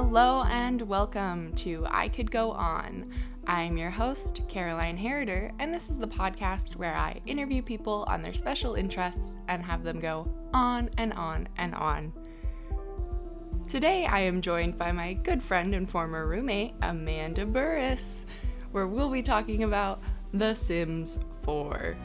Hello and welcome to I Could Go On. I'm your host, Caroline Harader, and this is the podcast where I interview people on their special interests and have them go on and on and on. Today I am joined by my good friend and former roommate, Amanda Burris, where we'll be talking about The Sims 4.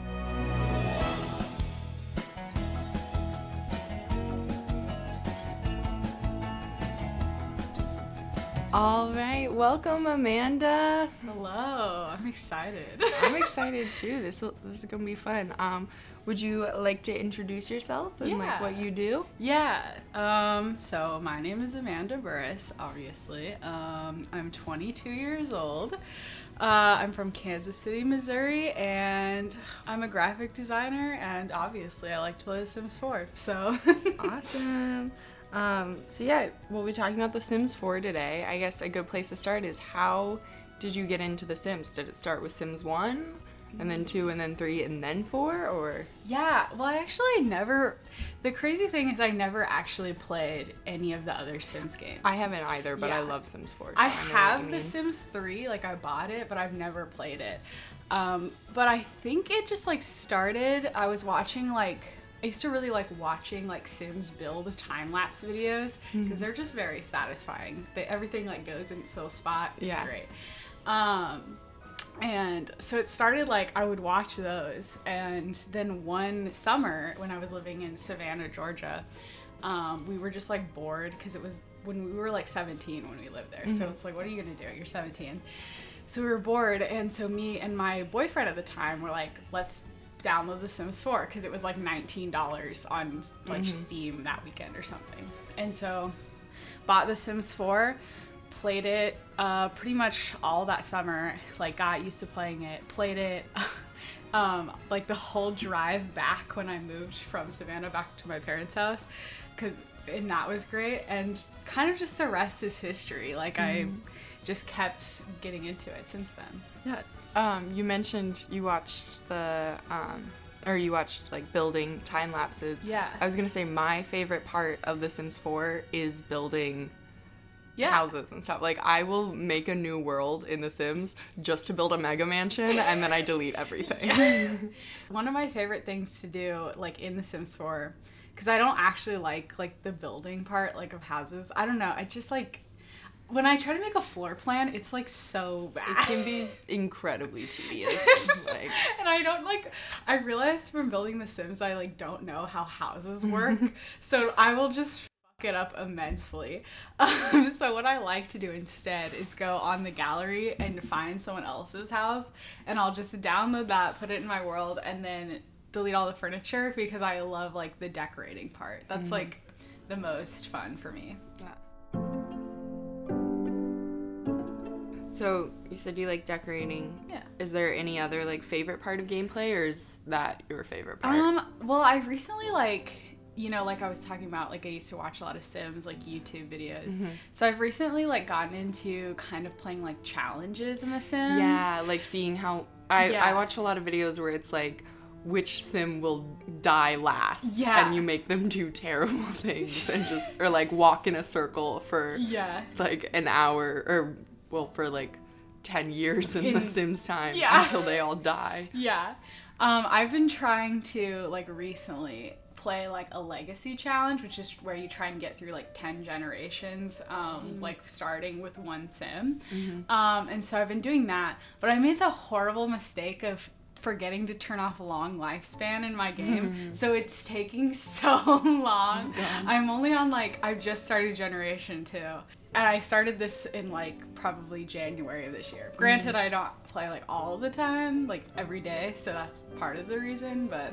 All right, welcome Amanda. Hello, I'm excited. I'm excited too. This will, this is gonna be fun. Um, would you like to introduce yourself and like what you do? yeah. Um. So my name is Amanda Burris. Obviously. Um. I'm 22 years old. Uh, I'm from Kansas City, Missouri, and I'm a graphic designer. And obviously, I like to play The Sims 4. So. Awesome. Um, so yeah, we'll be talking about The Sims 4 today. I guess a good place to start is how did you get into The Sims? Did it start with Sims 1 and then 2 and then 3 and then 4 or Yeah, well, I actually never. The crazy thing is, I never actually played any of the other Sims games. I haven't either, but I love Sims 4. so I you have The mean. Sims 3, like I bought it, but I've never played it. Um, but I think it just like started. I was watching like I used to really like watching like Sims build time lapse videos Mm-hmm. because they're just very satisfying. They, everything like goes in its little spot. It's Yeah. great. Um, and so it started like I would watch those, and then one summer when I was living in Savannah, Georgia, um, we were just like bored because it was when we were like 17 when we lived there. So it's like, what are you gonna do? You're 17. So we were bored, and so me and my boyfriend at the time were like, let's download The Sims 4 because it was like $19 on like Steam that weekend or something. And so bought The Sims 4, played it uh, pretty much all that summer. Like got used to playing it, played it. um, like the whole drive back when I moved from Savannah back to my parents' house, cause and that was great. And kind of just the rest is history. Like I just kept getting into it since then. Yeah. Um, you mentioned you watched the um, or you watched like building time lapses. Yeah. I was gonna say my favorite part of The Sims 4 is building Yeah. houses and stuff. Like I will make a new world in The Sims just to build a mega mansion and then I delete everything. One of my favorite things to do, like in The Sims 4, because I don't actually like like the building part, like of houses. I don't know. I just like when I try to make a floor plan, it's like so bad. it can be incredibly tedious. like and I don't like. I realized from building The Sims, I like don't know how houses work, so I will just fuck it up immensely. Um, so what I like to do instead is go on the gallery and find someone else's house, and I'll just download that, put it in my world, and then delete all the furniture because I love like the decorating part. That's like the most fun for me. So you said you like decorating. Yeah. Is there any other like favorite part of gameplay or is that your favorite part? Um, well, I recently like you know, like I was talking about, like I used to watch a lot of Sims, like YouTube videos. So I've recently like gotten into kind of playing like challenges in the Sims. Yeah, like seeing how I Yeah. I watch a lot of videos where it's like which sim will die last Yeah. and you make them do terrible things and just or like walk in a circle for Yeah. like an hour or well for like 10 years in, the sims time Yeah. until they all die Yeah. Um, I've been trying to like recently play like a legacy challenge, which is where you try and get through like 10 generations, um, like starting with one sim. Um, and so I've been doing that, but I made the horrible mistake of forgetting to turn off long lifespan in my game. Hmm. So it's taking so long. Oh I'm only on like, I've just started generation two. And I started this in like probably January of this year. Granted, hmm. I don't play like all the time, like every day, so that's part of the reason, but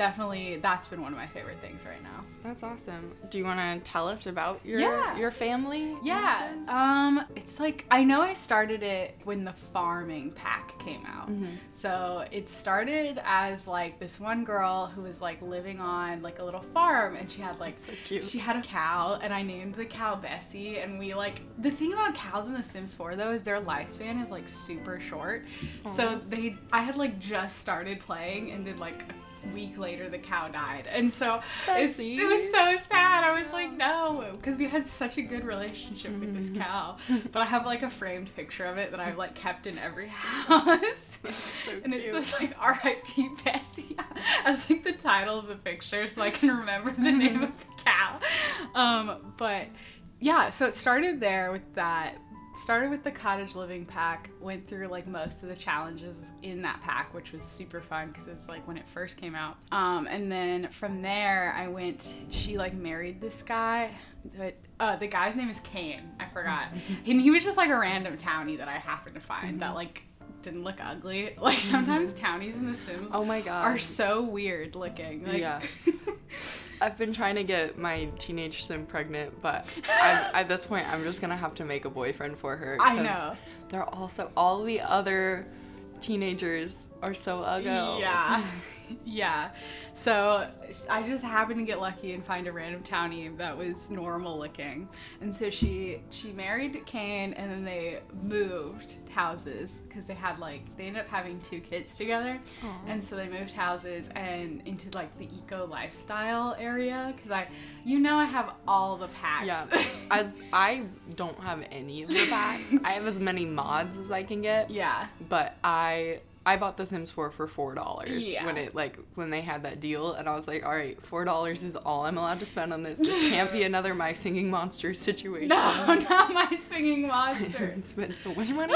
definitely that's been one of my favorite things right now. that's awesome do you want to tell us about your Yeah. your family Yeah. Um it's like I know I started it when the farming pack came out. So it started as like this one girl who was like living on like a little farm and she had like so cute. she had a cow and I named the cow Bessie and we like the thing about cows in the Sims 4 though is their lifespan is like super short. So they I had like just started playing and did like week later the cow died, and so it's, it was so sad. I was like, no, because we had such a good relationship with this cow. But I have like a framed picture of it that I've like kept in every house, so and it cute. says like R.I.P. Bessie as like the title of the picture, so I can remember the name of the cow. Um, but yeah, so it started there with that. Started with the cottage living pack, went through like most of the challenges in that pack, which was super fun because it's like when it first came out. Um, and then from there, I went. She like married this guy. But uh, the guy's name is Kane. I forgot. and he was just like a random townie that I happened to find that like didn't look ugly. Like sometimes townies in The Sims Oh my god. are so weird looking. Like, Yeah. I've been trying to get my teenage sim pregnant, but at this point, I'm just gonna have to make a boyfriend for her. I know. They're also all the other teenagers are so ugly. Yeah. yeah. So I just happened to get lucky and find a random townie that was normal looking. And so she she married Kane and then they moved houses because they had like they ended up having two kids together. And so they moved houses and into like the eco lifestyle area cuz I you know I have all the packs. Yeah. As I don't have any of the packs, I have as many mods as I can get. yeah. But I I bought The Sims 4 for four dollars Yeah. when it like when they had that deal, and I was like, all right, four dollars is all I'm allowed to spend on this. This can't be another My Singing Monster situation. No, not my singing monster. spent so much money.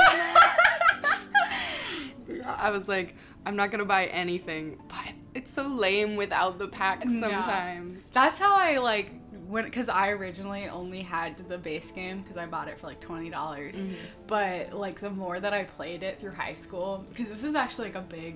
I was like, I'm not gonna buy anything, but it's so lame without the packs No. sometimes. That's how I like when because I originally only had the base game because I bought it for like twenty dollars. Mm-hmm. But like the more that I played it through high school, because this is actually like a big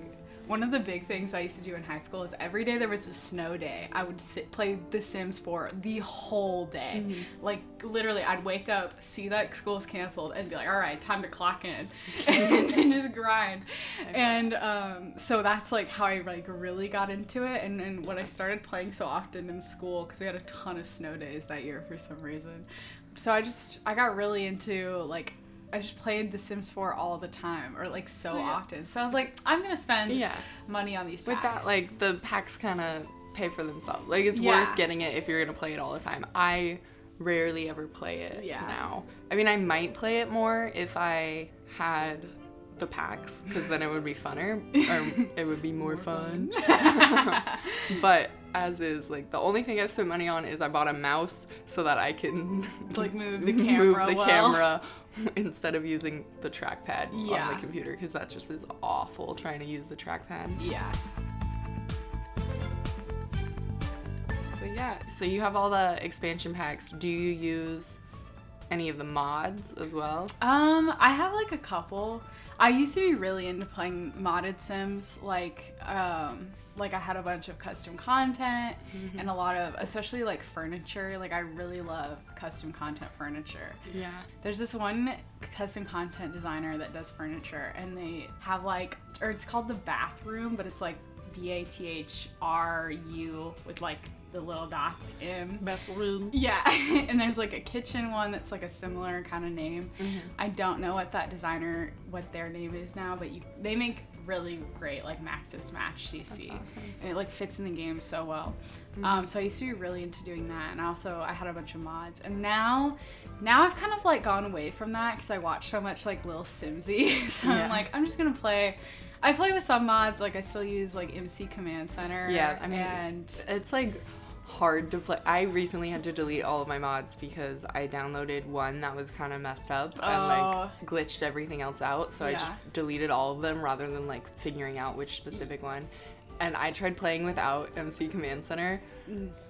one of the big things I used to do in high school is every day there was a snow day, I would sit play The Sims 4 the whole day. Like literally, I'd wake up, see that school's canceled, and be like, "All right, time to clock in," and then just grind. And um, so that's like how I like really got into it, and and when I started playing so often in school because we had a ton of snow days that year for some reason. So I just I got really into like. I just played The Sims 4 all the time, or like so, So, yeah. often. So I was like, I'm gonna spend Yeah. money on these Packs. With that, like the packs kind of pay for themselves. Like it's Yeah. worth getting it if you're gonna play it all the time. I rarely ever play it Yeah. now. I mean, I might play it more if I had the packs, because then it would be funner, or it would be more, fun. but as is, like the only thing I've spent money on is I bought a mouse so that I can Like, move the move camera the well. camera instead of using the trackpad Yeah. on the computer because that just is awful trying to use the trackpad. yeah. But yeah, so you have all the expansion packs. Do you use any of the mods as well? Um, I have like a couple. I used to be really into playing modded Sims, like um, like I had a bunch of custom content Mm-hmm. and a lot of, especially like furniture. Like I really love custom content furniture. Yeah. There's this one custom content designer that does furniture, and they have like, or it's called the bathroom, but it's like B A T H R U with like the little dots in. Bathroom. Yeah, and there's like a kitchen one that's like a similar kind of name. I don't know what that designer, what their name is now, but you they make really great like Maxis Match CC, awesome. and it like fits in the game so well. Um, so I used to be really into doing that, and also I had a bunch of mods, and now, now I've kind of like gone away from that because I watch so much like lilsimsie, so Yeah. I'm like I'm just gonna play. I play with some mods, like I still use like MC Command Center. Yeah, I mean, and It's like hard to play. I recently had to delete all of my mods because I downloaded one that was kind of messed up and Oh. like glitched everything else out. So I just deleted all of them rather than like figuring out which specific one. And I tried playing without MC Command Center.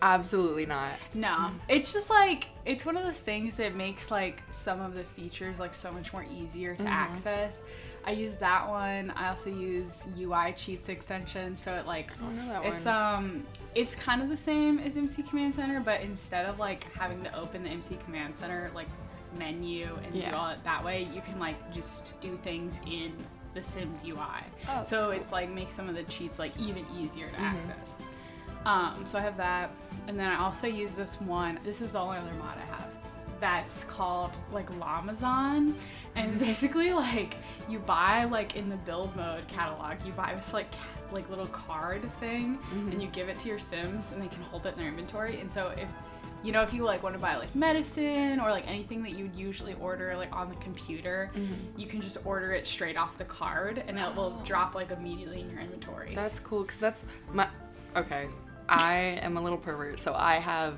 Absolutely not. No, it's just like it's one of those things that makes like some of the features like so much more easier to access. I use that one. I also use UI cheats extension, so it like I don't know that it's one. um it's kind of the same as MC Command Center, but instead of like having to open the MC Command Center like menu and Yeah. do all it that way, you can like just do things in the Sims UI. Oh, so cool. it's like makes some of the cheats like even easier to mm-hmm. access. Um, so I have that, and then I also use this one. This is the only other mod I have. that's called like Lamazon, and it's mm-hmm. basically like you buy like in the build mode catalog, you buy this like like little card thing, and mm-hmm. you give it to your Sims, and they can hold it in their inventory. And so if you know if you like want to buy like medicine or like anything that you'd usually order like on the computer, mm-hmm. you can just order it straight off the card, and it will oh. drop like immediately in your inventory. That's cool because that's my. Okay, I am a little pervert, so I have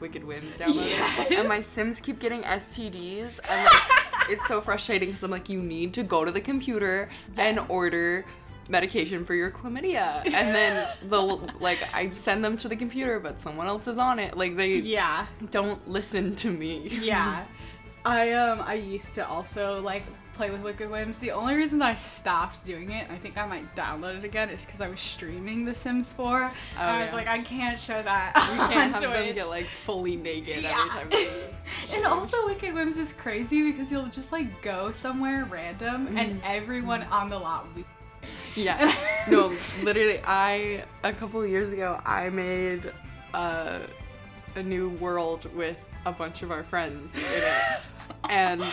Wicked Whims downloaded, Yeah. and my Sims keep getting STDs, and like, it's so frustrating because I'm like, you need to go to the computer and order medication for your chlamydia, and then they'll like I send them to the computer, but someone else is on it. Like they yeah. don't listen to me. yeah i um i used to also like play with wicked whims the only reason that i stopped doing it i think i might download it again is because i was streaming the sims 4 oh, and i was yeah. like i can't show that You can't have on them get like fully naked Yeah. every time. They and also wicked whims is crazy because you'll just like go somewhere random Mm-hmm. and everyone on the lot will be Yeah. no, literally, I a couple years ago I made uh, a new world with a bunch of our friends in it, and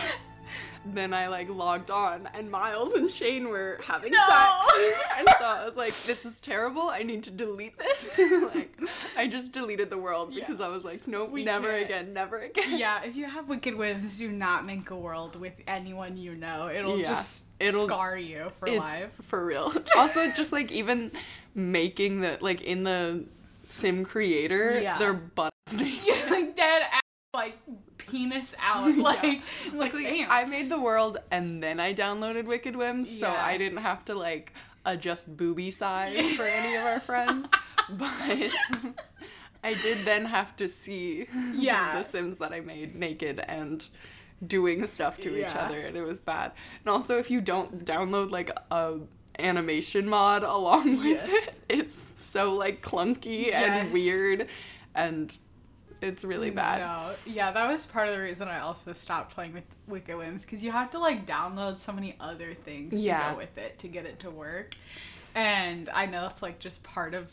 then I like logged on, and Miles and Shane were having No. sex, and so I was like, "This is terrible. I need to delete this." like, I just deleted the world Yeah. because I was like, "Nope, We never can't. again, never again." yeah if you have wicked whims do not make a world with anyone you know it'll Yeah. just It'll- scar you for life for real. also, just like even making the like in the sim creator, Yeah. their butt. like dead ass, like penis out Yeah. like like I made the world and then I downloaded Wicked Whims, so Yeah. I didn't have to like adjust booby size for any of our friends. But I did then have to see Yeah. the Sims that I made naked and doing stuff to each other, and it was bad. And also, if you don't download like a animation mod along with Yes. it, it's so like clunky Yes. and weird, and it's really bad. No, yeah, that was part of the reason I also stopped playing with Wicked Whims because you have to like download so many other things Yeah. to go with it to get it to work. And I know it's like just part of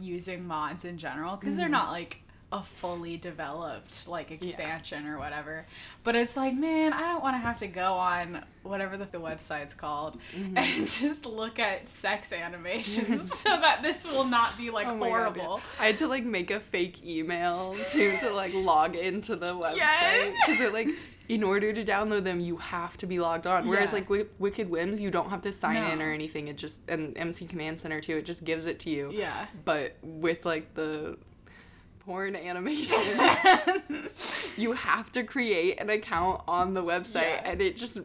using mods in general because Mm-hmm. they're not like a fully developed like expansion or whatever. But it's like, man, I don't want to have to go on whatever the, the website's called Mm-hmm. and just look at sex animations so that this will not be like Oh my God, yeah. horrible. I had to like make a fake email to to like log into the website Yes. because it like in order to download them you have to be logged on. Whereas Yeah. like Wi- Wicked Whims you don't have to sign in or anything. It just and MC Command Center too. It just gives it to you. Yeah. But with like the porn animation, you have to create an account on the website, Yeah. and it just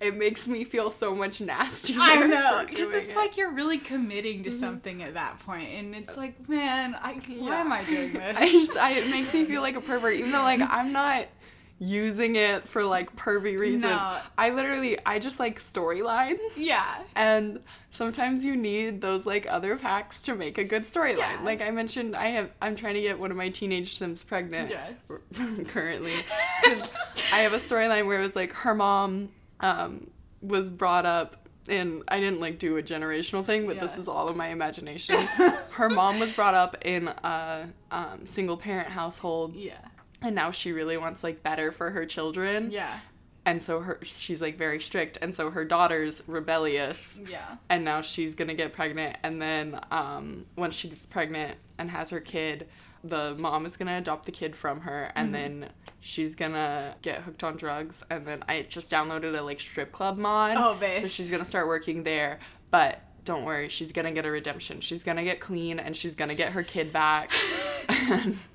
it makes me feel so much nastier. I know, because it's it. like you're really committing to mm-hmm. something at that point, and it's like, man, I why Yeah. am I doing this? I just, I, it makes me feel like a pervert, even though like I'm not using it for like pervy reasons. No. I literally, I just like storylines, yeah, and sometimes you need those like other packs to make a good storyline. Yeah. Like I mentioned, I have, I'm trying to get one of my teenage Sims pregnant Yes. currently because I have a storyline where it was like her mom um, was brought up. And I didn't like do a generational thing, but this is all of my imagination. her mom was brought up in a um, single parent household, yeah, and now she really wants like better for her children. yeah, And so her she's like very strict, and so her daughter's rebellious, yeah, and now she's gonna get pregnant. And then um, once she gets pregnant and has her kid, the mom is gonna adopt the kid from her, and Mm-hmm. then she's gonna get hooked on drugs. And then I just downloaded a like strip club mod. Oh, babe. So she's gonna start working there, but. Don't worry, she's gonna get a redemption. She's gonna get clean and she's gonna get her kid back.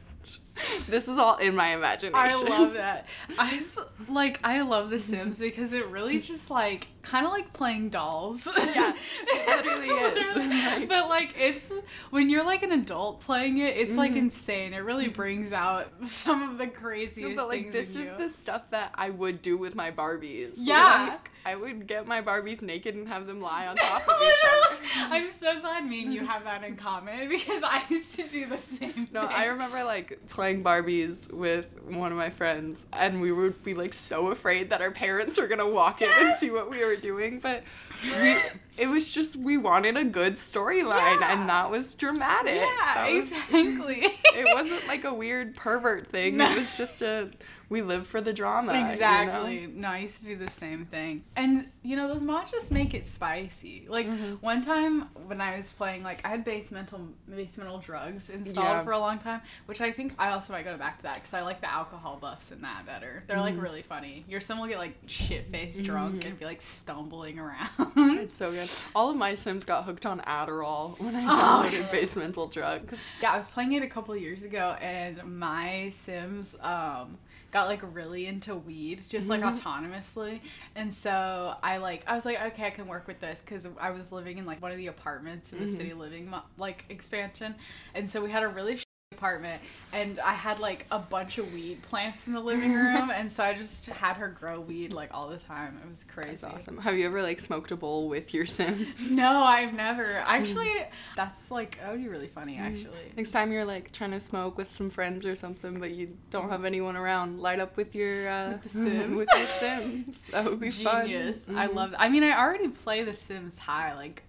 this is all in my imagination. I love that. I like I love The Sims because it really just like kind of like playing dolls. Yeah, it literally is. Like- but like it's when you're like an adult playing it, it's like Mm-hmm. insane. It really brings out some of the craziest but like things this is you. the stuff that I would do with my Barbies. Yeah. Like, I would get my Barbies naked and have them lie on top of each other. I'm so glad me and you have that in common because I used to do the same No, thing. I remember like playing Barbies with one of my friends, and we would be like so afraid that our parents were gonna walk in and see what we were were doing, but we, it was just we wanted a good storyline, Yeah. and that was dramatic. Yeah, was- exactly. it wasn't like a weird pervert thing. It was just a we live for the drama. you know? Exactly. No, I used to do the same thing. And you know, those mods just make it spicy. Like Mm-hmm. one time when I was playing, like I had basemental basemental drugs installed Yeah. for a long time, which I think I also might go back to that because I like the alcohol buffs in that better. They're Mm-hmm. like really funny. Your sim will get like shit faced drunk and be like stumbling around. It's so good. All of my Sims got hooked on Adderall when I Oh, downloaded basemental drugs. Yeah, I was playing it a couple years ago, and my Sims um, got like really into weed, just like mm-hmm. autonomously. And so I like, I was like, okay, I can work with this because I was living in like one of the apartments in the mm-hmm. city living like expansion, and so we had a really apartment, and I had like a bunch of weed plants in the living room, and so I just had her grow weed like all the time. It was crazy. That's awesome. Have you ever like smoked a bowl with your Sims? No, I've never. Actually, that's like that would be really funny. Actually, Next time you're like trying to smoke with some friends or something, but you don't have anyone around, light up with your uh, With the Sims. with your Sims. That would be genius. fun. I Mhm. love. I mean, I already play The Sims High, like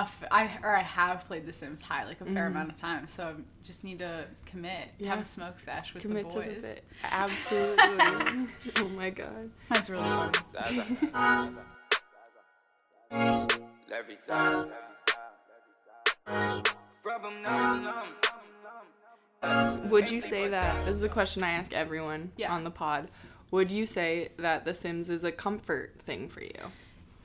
f- I or I have played The Sims High like a fair amount of time. So I just need to commit. Have Mm-hmm. A smoke sesh with Commit the to boys. the bit. Absolutely. oh my god. That's really fun. Larry Song. From 'em, nom, nom. Would you say that this is a question I ask everyone Yeah. on the pod? Would you say that The Sims is a comfort thing for you?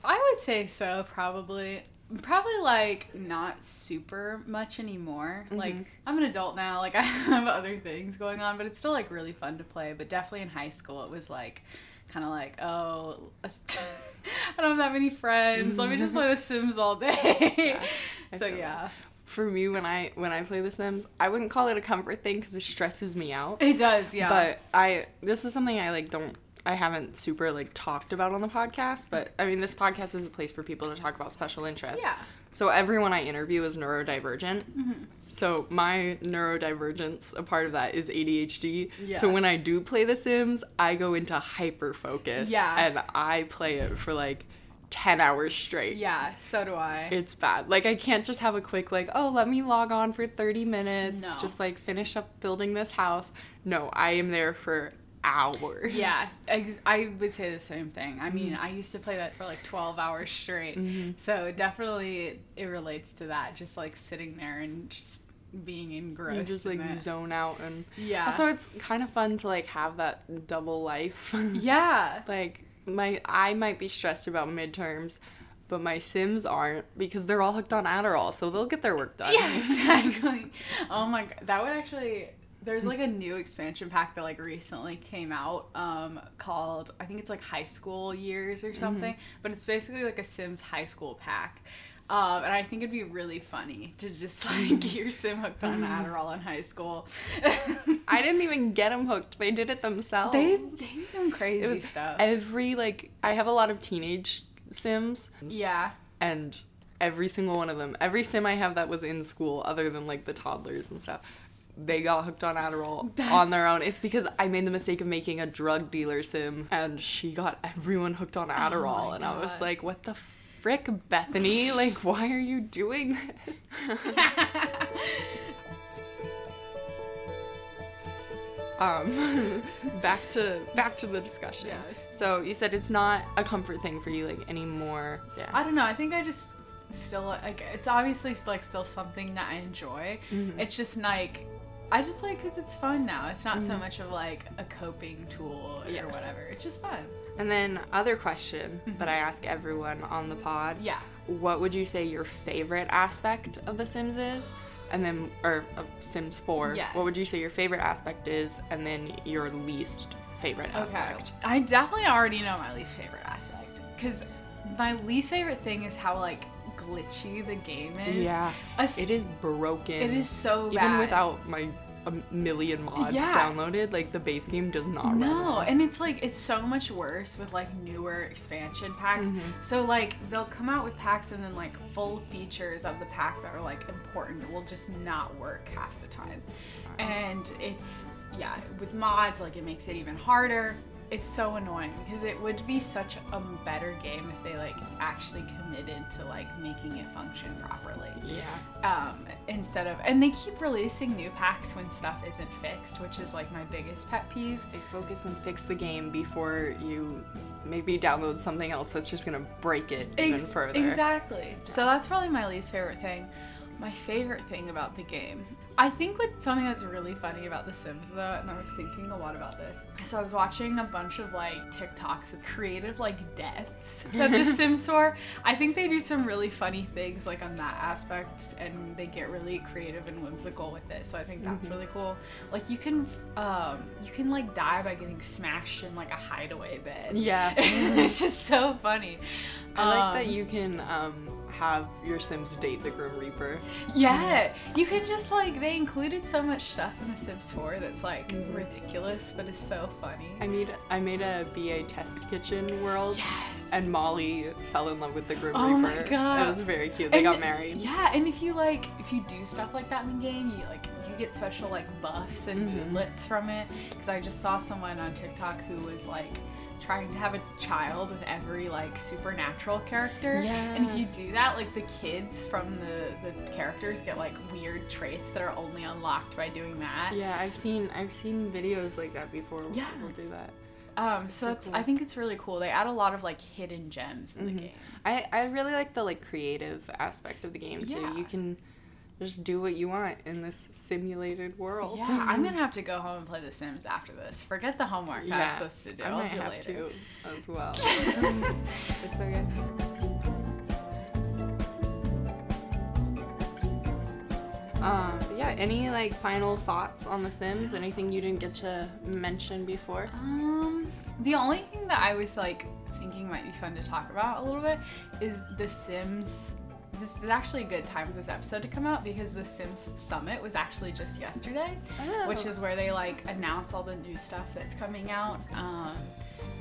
I would say so, probably. Probably like not super much anymore. Mm-hmm. Like I'm an adult now, like I have other things going on, but it's still like really fun to play. But definitely in high school, it was like kind of like, oh, I don't have that many friends. Let me just play The Sims all day. I so yeah, For me, when I when I play The Sims, I wouldn't call it a comfort thing because it stresses me out. it does. Yeah, But I this is something I like don't I haven't super like talked about on the podcast, but I mean this podcast is a place for people to talk about special interests. Yeah. So everyone I interview is neurodivergent. Hmm. So my neurodivergence, a part of that is ADHD. Yeah. So when I do play The Sims, I go into hyper focus. Yeah. And I play it for like ten hours straight. yeah. So do I. It's bad. Like I can't just have a quick like, oh, let me log on for 30 minutes, No. just like finish up building this house. No, I am there for hours. Yeah, ex- I would say the same thing. I Mm-hmm. mean, I used to play that for like 12 hours straight. So definitely it relates to that, just like sitting there and just being engrossed. You just like it. zone out and Yeah. So it's kind of fun to like have that double life. Yeah. like my I might be stressed about midterms, but my Sims aren't because they're all hooked on Adderall, so they'll get their work done. Yeah, exactly. oh my god, that would actually. There's like a new expansion pack that like recently came out um, called I think it's like high school years or something, but it's basically like a Sims high school pack. Um, and I think it'd be really funny to just like get your sim hooked on Adderall in high school. I didn't even get them hooked. They did it themselves. they've they've done crazy stuff. Every like I have a lot of teenage Sims. yeah. and every single one of them, every sim I have that was in school, other than like the toddlers and stuff, they got hooked on Adderall on their own. It's because I made the mistake of making a drug dealer sim, and she got everyone hooked on Adderall, Oh and I was like, "What the frick, Bethany? like, why are you doing this?" um back to back to the discussion Yes. so you said it's not a comfort thing for you like anymore yeah I don't know. I think I just still like it's obviously like still something that I enjoy. Mm-hmm. It's just like I just play because it's fun now. It's not so much of like a coping tool Mm-hmm. Yeah. or whatever. It's just fun. And then other question that I ask everyone on the pod. Mm-hmm. Yeah. What would you say your favorite aspect of The Sims is? And then or of Sims 4. Yes. What would you say your favorite aspect is and then your least favorite aspect? I definitely already know my least favorite aspect because my least favorite thing is how like glitchy the game is. Yeah. As- It is broken. It is so even bad. without my a million mods Yeah. downloaded, like the base game does not run. No, well. and it's like it's so much worse with like newer expansion packs. Mm-hmm. So like they'll come out with packs and then like full features of the pack that are like important will just not work half the time. And it's yeah, with mods like it makes it even harder. It's so annoying because it would be such a better game if they like actually committed to like making it function properly. Yeah. Um, instead of and they keep releasing new packs when stuff isn't fixed, which is like my biggest pet peeve. They focus and fix the game before you maybe download something else that's just gonna break it even Ex- further. Exactly. So that's probably my least favorite thing. My favorite thing about the game. I think with something that's really funny about The Sims though, and I was thinking a lot about this. So I was watching a bunch of like TikToks of creative like deaths that The Sims for. I think they do some really funny things like on that aspect and they get really creative and whimsical with it. So I think that's really cool. Like you can um you can like die by getting smashed in like a hideaway bed. Yeah. it's just so funny. I like that Um, you can um, have your Sims date the Grim Reaper. Yeah, you can just like they included so much stuff in The Sims 4 that's like ridiculous, but is so funny. I made I made a BA test kitchen world. Yes. And Molly fell in love with the Grim Oh my Reaper. God. It was very cute. They And- got married. Yeah, and if you like, if you do stuff like that in the game, you like you get special like buffs and Mm-hmm. moodlets from it. Because I just saw someone on TikTok who was like trying to have a child with every like supernatural character. Yeah. And if you do that, like the kids from the the characters get like weird traits that are only unlocked by doing that. Yeah, I've seen I've seen videos like that before. where Yeah. people do that. Um, so so it's, cool. I think it's really cool. They add a lot of like hidden gems in the game. I, I really like the like creative aspect of the game too. Yeah. You can just do what you want in this simulated world. Yeah, I'm gonna have to go home and play The Sims after this. Forget the homework that I was supposed to do. I I'll might do have later. to as well. it's okay. Um, yeah, any like final thoughts on The Sims? Anything you didn't get to mention before? Um, the only thing that I was like thinking might be fun to talk about a little bit is The Sims. This is actually a good time for this episode to come out because the Sims Summit was actually just yesterday, which Oh. is where they like announce all the new stuff that's coming out. Um,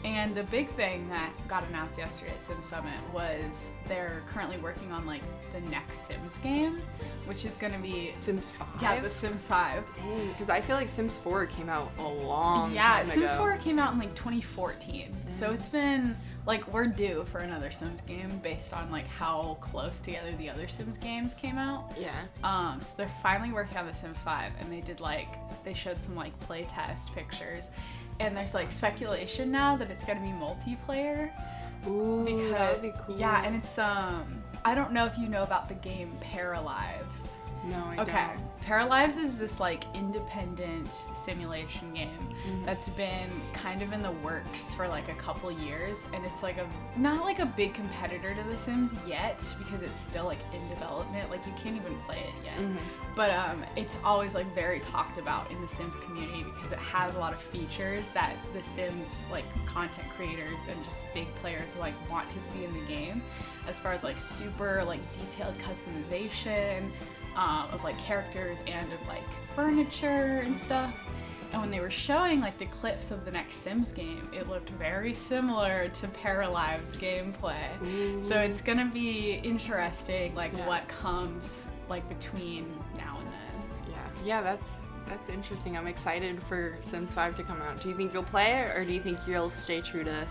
and the big thing that got announced yesterday at Sims Summit was they're currently working on like the next Sims game, which is going to be Sims 5? yeah the Sims 5. Because I feel like Sims 4 came out a long Yeah, time Sims ago. 4 came out in like 2014. So it's been like we're due for another Sims game based on like how close together the other Sims games came out. Yeah. Um, so they're finally working on the Sims 5 and they did like they showed some like playtest pictures. And there's like speculation now that it's gonna be multiplayer. Ooh, Because that would be cool. Yeah, and it's um I don't know if you know about the game Paralives. No, I Okay. don't. Paralives is this like independent simulation game Mm-hmm. that's been kind of in the works for like a couple years and it's like a not like a big competitor to The Sims yet because it's still like in development. Like you can't even play it yet. Mm-hmm. But um it's always like very talked about in the Sims community because it has a lot of features that the Sims like content creators and just big players like want to see in the game as far as like super like detailed customization um, of like characters and of like furniture and stuff. And when they were showing like the clips of the next Sims game, it looked very similar to Paralives gameplay. So it's gonna be interesting, like Yeah. what comes like between now and then. Yeah, yeah, that's that's interesting. I'm excited for Sims 5 to come out. Do you think you'll play it, or do you think you'll stay true to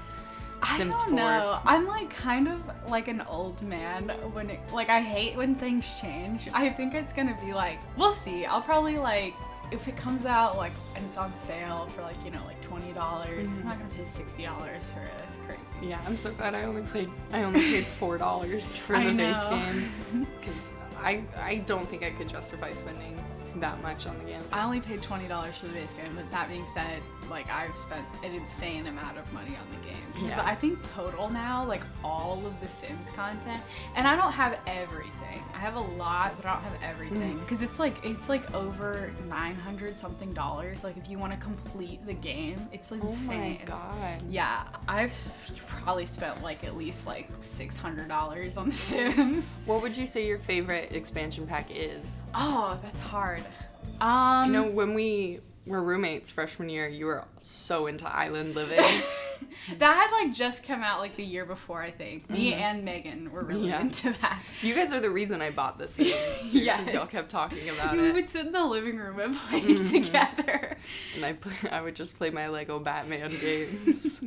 Sims I don't 4? know. I'm like kind of like an old man when it like I hate when things change. I think it's gonna be like we'll see. I'll probably like if it comes out like and it's on sale for like you know like twenty dollars. It's mm-hmm. not gonna pay sixty dollars for it. That's crazy. Yeah, I'm so glad I only played. I only paid four dollars for the base game because I I don't think I could justify spending that much on the game. I only paid twenty dollars for the base game, but that being said, like I've spent an insane amount of money on the game. Yeah. I think total now, like all of the Sims content, and I don't have everything. I have a lot, but I don't have everything because it's like it's like over nine hundred something dollars. Like if you want to complete the game, it's insane. Oh my god. Yeah, I've probably spent like at least like six hundred dollars on The Sims. What would you say your favorite expansion pack is? Oh, that's hard. Um, I know when we were roommates freshman year, you were so into island living. that had like just come out like the year before, I think. Me and Megan were really Mm-hmm. Yeah. into that. You guys are the reason I bought this. Because Yes. y'all kept talking about we it. would sit in the living room and play Mm-hmm. together. And I, play, I would just play my Lego Batman games.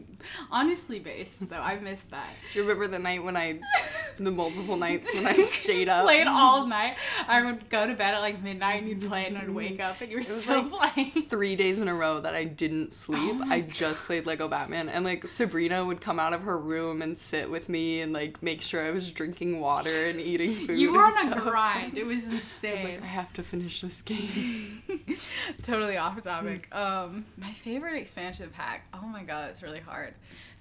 Honestly based though, I missed that. Do you remember the night when I, the multiple nights when I stayed up? played all night. I would go to bed at like midnight and you'd play and I'd wake up and you were still like playing. Three days in a row that I didn't oh sleep. Oh I just played Lego Batman. And like Sabrina would come out of her room and sit with me and like make sure I was drinking water and eating food. You were on a grind. It was I was insane. like, I have to finish this game. totally off topic. Um, my favorite expansion pack. Oh my god, it's really hard.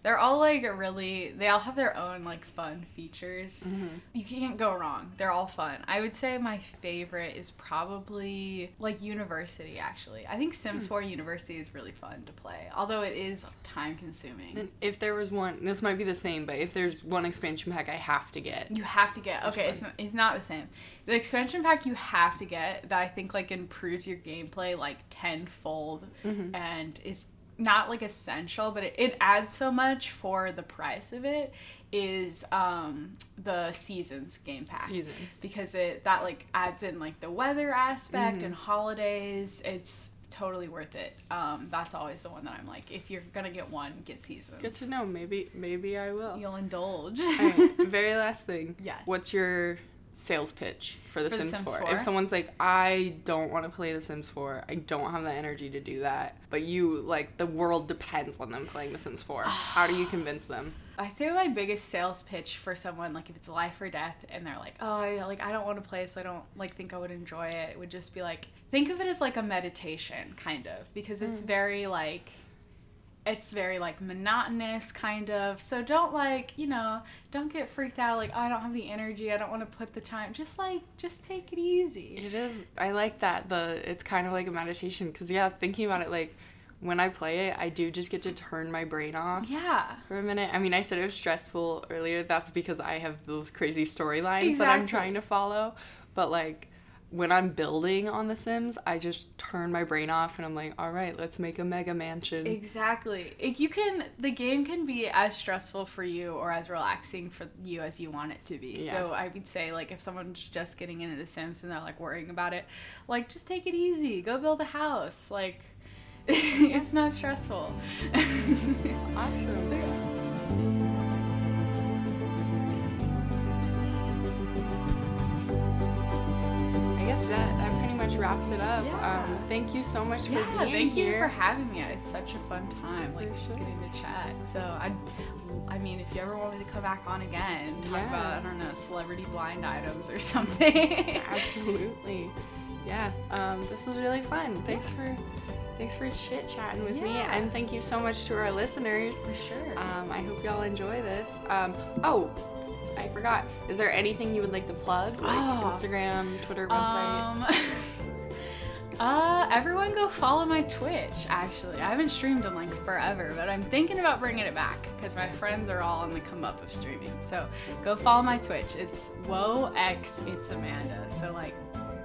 They're all like really. They all have their own like fun features. Mm-hmm. You can't go wrong. They're all fun. I would say my favorite is probably like University. Actually, I think Sims hmm. 4 University is really fun to play. Although it is time consuming. And if there was one, this might be the same, but if there's one expansion pack I have to get, You have to get okay. It's not, it's not the same. The expansion pack you have to get that I think like improves your gameplay like tenfold mm-hmm. and is not like essential, but it, it adds so much for the price of it. Is um the seasons game pack Seasons. because it that like adds in like the weather aspect and holidays. It's totally worth it. Um, that's always the one that I'm like, if you're gonna get one, get seasons. good to know. Maybe, maybe I will. You'll indulge. Very last thing. Yes. What's your sales pitch for The For The Sims, Sims 4? 4? If someone's like, I don't want to play The Sims 4, I don't have the energy to do that, but you, like, the world depends on them playing The Sims 4, how do you convince them? I say my biggest sales pitch for someone, like if it's life or death, and they're like, "Oh, I, like I don't want to play, so I don't like think I would enjoy it." It would just be like, think of it as like a meditation, kind of, because it's hmm. very like, it's very like monotonous, kind of. So don't like, you know, don't get freaked out. Like, oh, I don't have the energy. I don't want to put the time. Just like, just take it easy. It is, I like that. The It's kind of like a meditation, because, yeah, thinking about it, like, when I play it, I do just get to turn my brain off. Yeah. for a minute. I mean, I said it was stressful earlier. That's because I have those crazy storylines that I'm trying to follow. But like when I'm building on The Sims, I just turn my brain off and I'm like, all right, let's make a mega mansion. Exactly. It, you can the game can be as stressful for you or as relaxing for you as you want it to be. Yeah. So I would say like if someone's just getting into The Sims and they're like worrying about it, like just take it easy. Go build a house. Like it's not stressful. Awesome. So, yeah. Guess that, that pretty much wraps it up. Yeah. Um, thank you so much for Yeah, being thank you for having me. It's such a fun time, like For just sure. getting to chat. So I, I mean, if you ever want me to come back on again, talk Yeah. about I don't know celebrity blind items or something. Absolutely. Yeah. Um, this was really fun. Thanks for thanks for chit chatting with me, and thank you so much to our listeners. For sure. Um, I hope y'all enjoy this. Um, oh, I forgot. Is there anything you would like to plug? Like Oh. Instagram, Twitter, website? Um, uh, everyone go follow my Twitch. Actually, I haven't streamed in like forever, but I'm thinking about bringing it back because my friends are all on the come up of streaming. So go follow my Twitch. It's Whoa X. It's Amanda. So like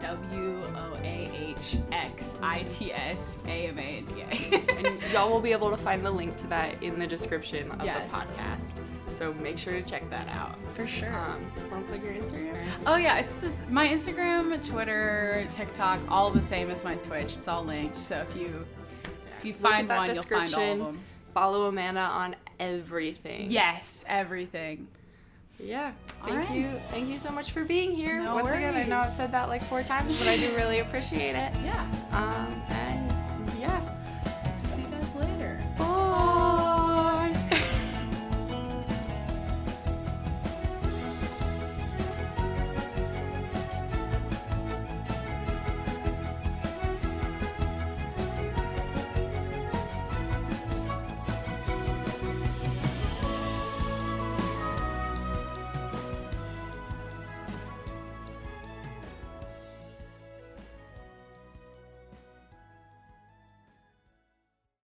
W O A H X I T S A M A N D A. and y'all will be able to find the link to that in the description of Yes. the podcast. So make sure to check that out. For sure. Um, want to plug your Instagram? Oh yeah, it's this my Instagram, Twitter, TikTok, all the same as my Twitch. It's all linked. So if you if you find that one, you'll find all of them. Follow Amanda on everything. Yes, everything. Yeah. Thank right. you. Thank you so much for being here. No Once again, I know I've said that like four times, but I do really appreciate it. Yeah. Um,